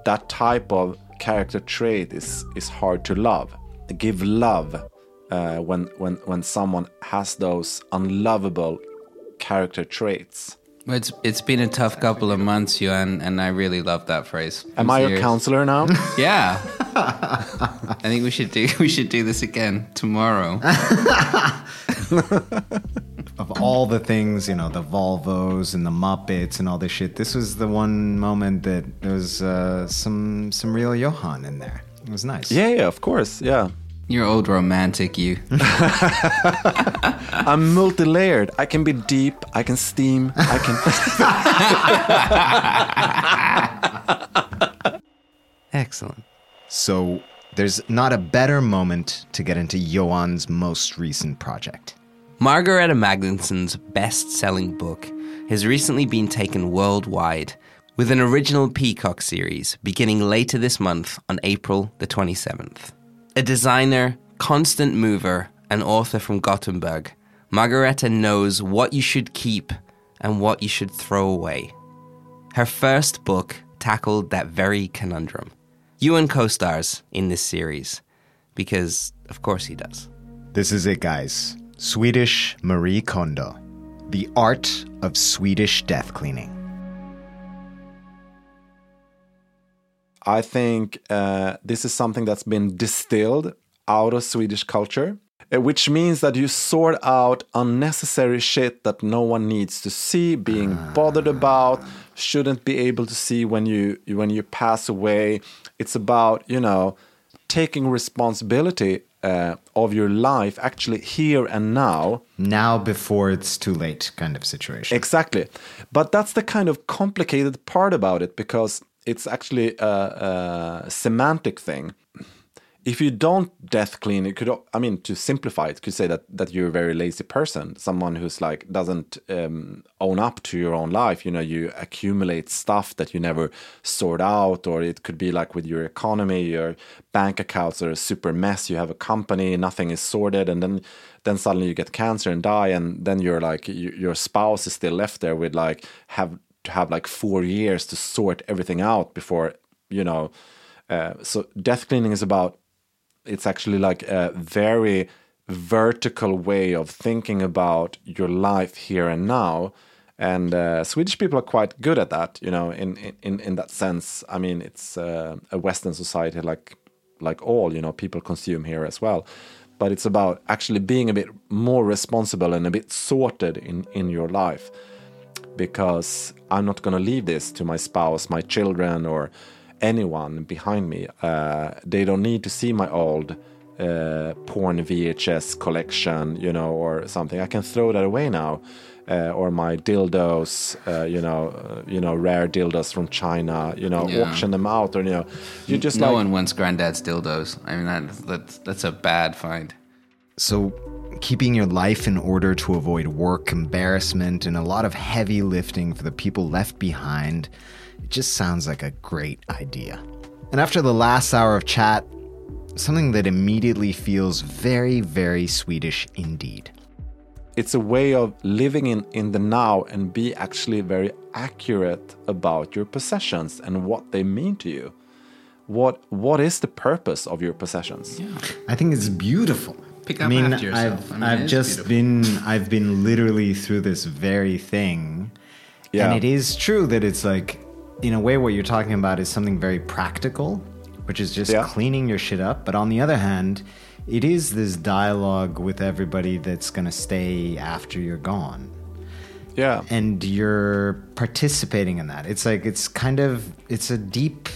that type of character trait is is hard to love. Give love uh, when when when someone has those unlovable character traits. Well, It's it's been a tough couple of months, Johan, and I really love that phrase. Am I'm I your serious. counselor now? Yeah, I think we should do we should do this again tomorrow. Of all the things, you know, the Volvos and the Muppets and all this shit, this was the one moment that there was uh, some some real Johan in there. It was nice. Yeah, yeah, of course. Yeah. You're old romantic, you. I'm multi-layered. I can be deep. I can steam. I can. Excellent. So there's not a better moment to get into Johan's most recent project. Margareta Magnusson's best selling book has recently been taken worldwide with an original Peacock series beginning later this month on April the 27th. A designer, constant mover, and author from Gothenburg, Margareta knows what you should keep and what you should throw away. Her first book tackled that very conundrum. Johan co stars in this series because, of course, he does. This is it, guys. Swedish Marie Kondo, The Art of Swedish Death Cleaning. I think uh, this is something that's been distilled out of Swedish culture, uh, which means that you sort out unnecessary shit that no one needs to see, being bothered about, shouldn't be able to see when you when you pass away. It's about you know taking responsibility uh, of your life, actually here and now. Now before it's too late, kind of situation. Exactly. But that's the kind of complicated part about it because it's actually a, a semantic thing. If you don't death clean, it could, I mean, to simplify it, could say that, that you're a very lazy person, someone who's like doesn't um, own up to your own life. You know, you accumulate stuff that you never sort out, or it could be like with your economy, your bank accounts are a super mess. You have a company, nothing is sorted, and then then suddenly you get cancer and die, and then you're like you, your spouse is still left there with like have to have like four years to sort everything out before you know. Uh, so death cleaning is about it's actually like a very vertical way of thinking about your life here and now and uh, swedish people are quite good at that you know in in in that sense i mean it's uh, a western society like like all you know people consume here as well but it's about actually being a bit more responsible and a bit sorted in in your life because i'm not going to leave this to my spouse my children or anyone behind me. Uh, they don't need to see my old uh, porn VHS collection, you know, or something. I can throw that away now. Uh, or my dildos, uh, you know, uh, you know, rare dildos from China, you know, Yeah. auction them out, or you know, you just no like one wants granddad's dildos. I mean, that, that's that's a bad find. So, keeping your life in order to avoid work embarrassment and a lot of heavy lifting for the people left behind, it just sounds like a great idea. And after the last hour of chat, something that immediately feels very, very Swedish indeed. it's a way of living in, in the now and be actually very accurate about your possessions and what they mean to you. What what is the purpose of your possessions? I think it's beautiful. Pick I mean, after yourself. I've, I mean, I've just beautiful. been I've been literally through this very thing. Yeah. And it is true that it's like in a way what you're talking about is something very practical, which is just Yeah. cleaning your shit up, but on the other hand, it is this dialogue with everybody that's going to stay after you're gone Yeah. and you're participating in that. It's like it's kind of it's a deep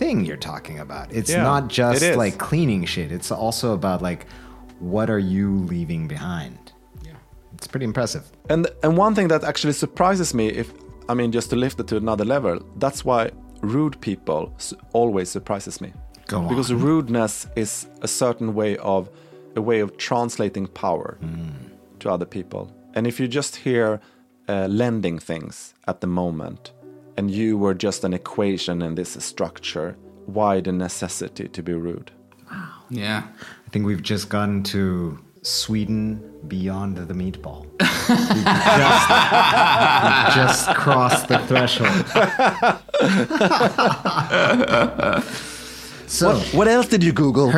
thing you're talking about. It's Yeah, not just it is. like cleaning shit. It's also about like what are you leaving behind? Yeah. It's pretty impressive. And and one thing that actually surprises me, if I mean just to lift it to another level, that's why rude people always surprises me. Go on. Because rudeness is a certain way of a way of translating power to other people. And if you just hear uh, lending things at the moment, and you were just an equation in this structure, why the necessity to be rude? Wow. Yeah. I think we've just gotten to Sweden beyond the meatball. We've just, we've just crossed the threshold. so, What else did you Google?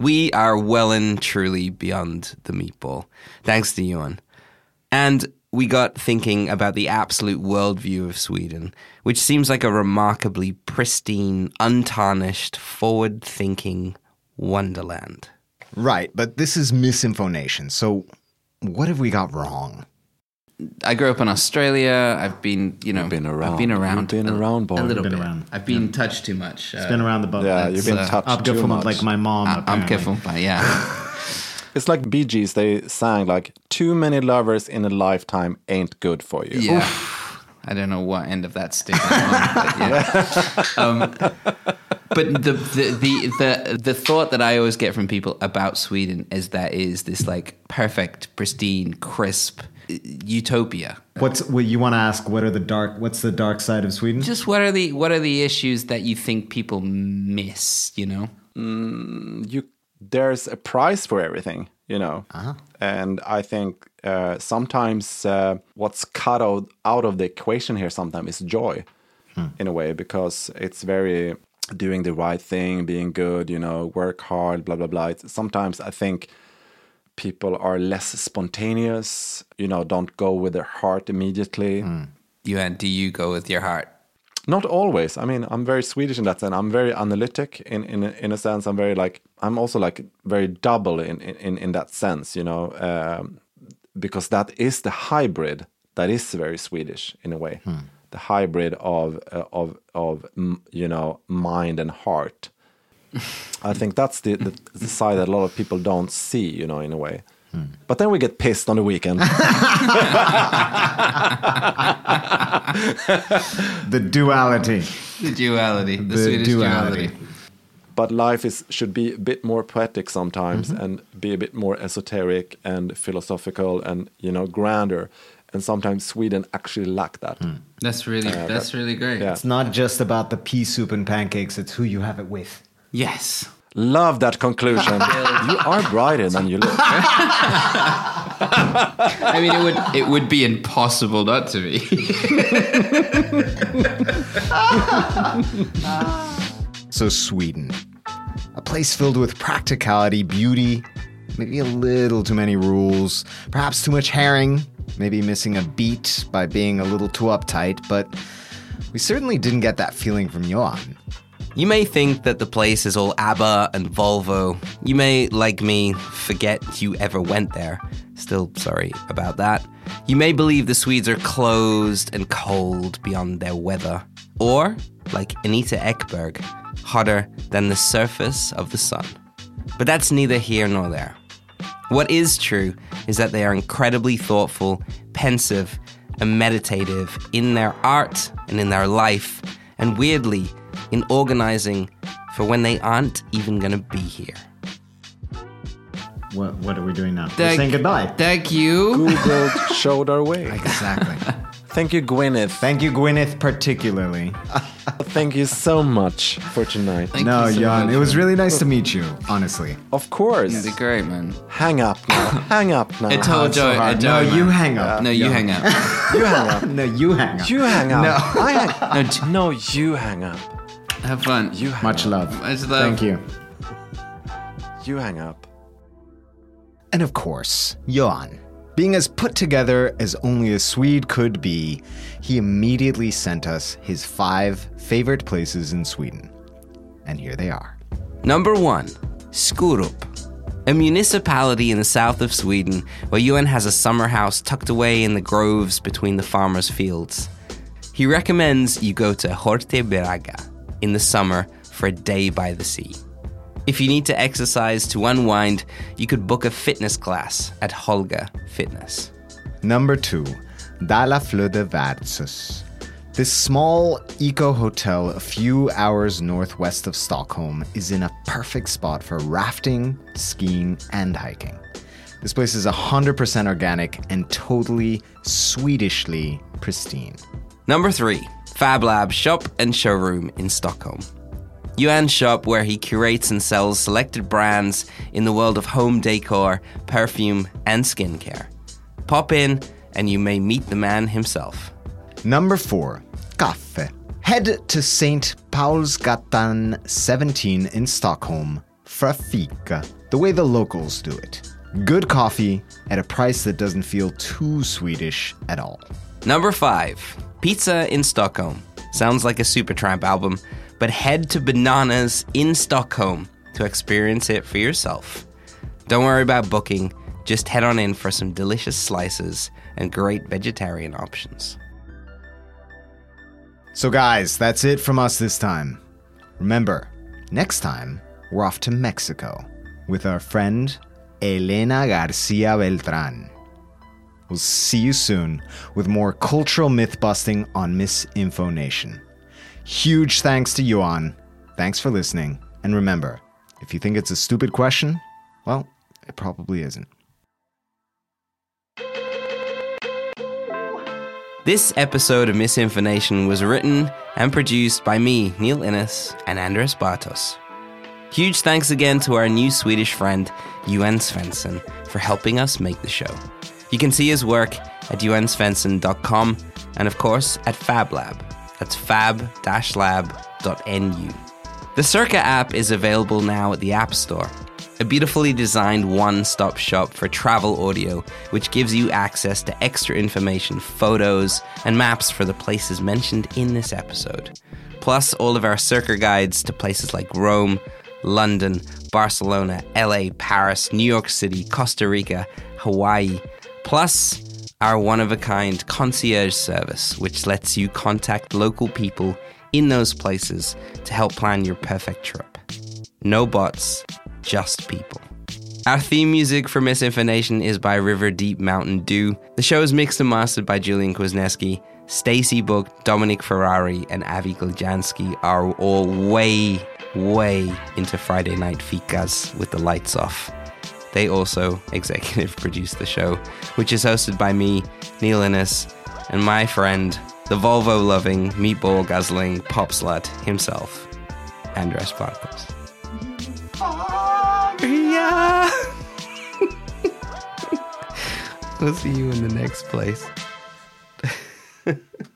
We are well and truly beyond the meatball, thanks to Johan. And we got thinking about the absolute worldview of Sweden, which seems like a remarkably pristine, untarnished, forward thinking wonderland. Right, but this is MisInfoNation. So, what have we got wrong? I grew up in Australia. I've been, you know, You've been I've around. been around. You've been a- around, boy. A little Been bit. around. I've been touched too much. Uh, Been around the boat. Yeah, you've been uh, touched up too from much. like my mom. I'm careful, but yeah. It's like Bee Gees. They sang like too many lovers in a lifetime ain't good for you. Yeah. I don't know what end of that stick I'm on, but yeah. um, but the, the the the the thought that I always get from people about Sweden is that is this like perfect, pristine, crisp uh, utopia. What's what you want to ask? What are the dark? What's the dark side of Sweden? Just what are the what are the issues that you think people miss? You know, you there's a price for everything, you know. And I think uh, sometimes uh, what's cut out, out of the equation here sometimes is joy, in a way, because it's very doing the right thing, being good, you know, work hard, blah blah blah. It's, sometimes I think people are less spontaneous, you know, don't go with their heart immediately. you and do you go with your heart? Not always. I mean, I'm very Swedish in that sense. I'm very analytic in in a- in a sense. I'm very like I'm also like very double in in in that sense, you know, um, because that is the hybrid that is very Swedish in a way. The hybrid of uh, of of you know mind and heart. I think that's the, the the side that a lot of people don't see, you know, in a way. But then we get pissed on the weekend. the duality. The duality, the, The Swedish duality. duality. but life is should be a bit more poetic sometimes mm-hmm. and be a bit more esoteric and philosophical and you know grander and sometimes sweden actually lack that hmm. That's really uh, that's really great. yeah. It's not just about the pea soup and pancakes. It's who you have it with. Yes. Love that conclusion you are brighter than you look I mean, it would it would be impossible not to be. So, Sweden. A place filled with practicality, beauty, maybe a little too many rules, perhaps too much herring, maybe missing a beat by being a little too uptight, but we certainly didn't get that feeling from Johan. You may think that the place is all ABBA and Volvo. You may, like me, forget you ever went there. Still sorry about that. You may believe the Swedes are closed and cold beyond their weather. Or, like Anita Ekberg, hotter than the surface of the sun. But that's neither here nor there. What is true is that they are incredibly thoughtful, pensive, and meditative in their art and in their life, and weirdly, in organizing for when they aren't even going to be here. What, what are we doing now? We're saying goodbye. Thank you. google showed our way Exactly. thank you gwyneth Thank you, Gwyneth, particularly. thank you so much for tonight Thank no, you so Jan, much. it was really nice to meet you, honestly. of course You're great, man. hang up now hang up now I told So Joey. I hard. told No, him, you man. hang up. No, you hang up. you hang up No, you hang up. you hang up No. I hang No, no you hang up have fun. you hang Much up. love. Much love. Thank you. you hang up And of course, Johan. Being as put together as only a Swede could be, he immediately sent us his five favorite places in Sweden. And here they are. Number one, Skurup, a municipality in the south of Sweden where Johan has a summer house tucked away in the groves between the farmers' fields. He recommends you go to Hortebraga in the summer for a day by the sea. If you need to exercise to unwind, you could book a fitness class at Holga Fitness. Number two, Dala Floda Värdshus. This small eco hotel a few hours northwest of Stockholm is in a perfect spot for rafting, skiing, and hiking. This place is 100% organic and totally Swedishly pristine. Number three, Fab Lab shop and showroom in Stockholm. Johan's shop where he curates and sells selected brands in the world of home decor, perfume, and skincare. Pop in and you may meet the man himself. Number four, Kaffe. Head to St. Paulsgatan 17 in Stockholm for fika, the way the locals do it. Good coffee at a price that doesn't feel too Swedish at all. Number five, Pizza in Stockholm. Sounds like a Supertramp album, but head to Bananas in Stockholm to experience it for yourself. Don't worry about booking, just head on in for some delicious slices and great vegetarian options. So, guys, that's it from us this time. Remember, next time, we're off to Mexico with our friend Elena Garcia Beltran. We'll see you soon with more cultural myth busting on MisInfoNation. Huge thanks to Johan. Thanks for listening. And remember, if you think it's a stupid question, well, it probably isn't. This episode of MisInfoNation was written and produced by me, Neil Innes, and Andres Bartos. Huge thanks again to our new Swedish friend, Johan Svenson, for helping us make the show. You can see his work at johansvenson.com and, of course, at FabLab. That's fab-lab.nu. The Cerca app is available now at the App Store. A beautifully designed one stop shop for travel audio, which gives you access to extra information, photos, and maps for the places mentioned in this episode. Plus, all of our Cerca guides to places like Rome, London, Barcelona, LA, Paris, New York City, Costa Rica, Hawaii. Plus, our one of a kind concierge service, which lets you contact local people in those places to help plan your perfect trip. No bots, just people. Our theme music for MisInfoNation is by River Deep Mountain Dew. The show is mixed and mastered by Julian Kwasniewski. Stacy Book, Dominic Ferrari, and Avi Gljansky are all way, way into Friday Night Fikas with the lights off. They also executive produce the show, which is hosted by me, Neil Innes, and my friend, the Volvo loving, meatball guzzling pop slut himself, Andres. Yeah. we'll see you in the next place.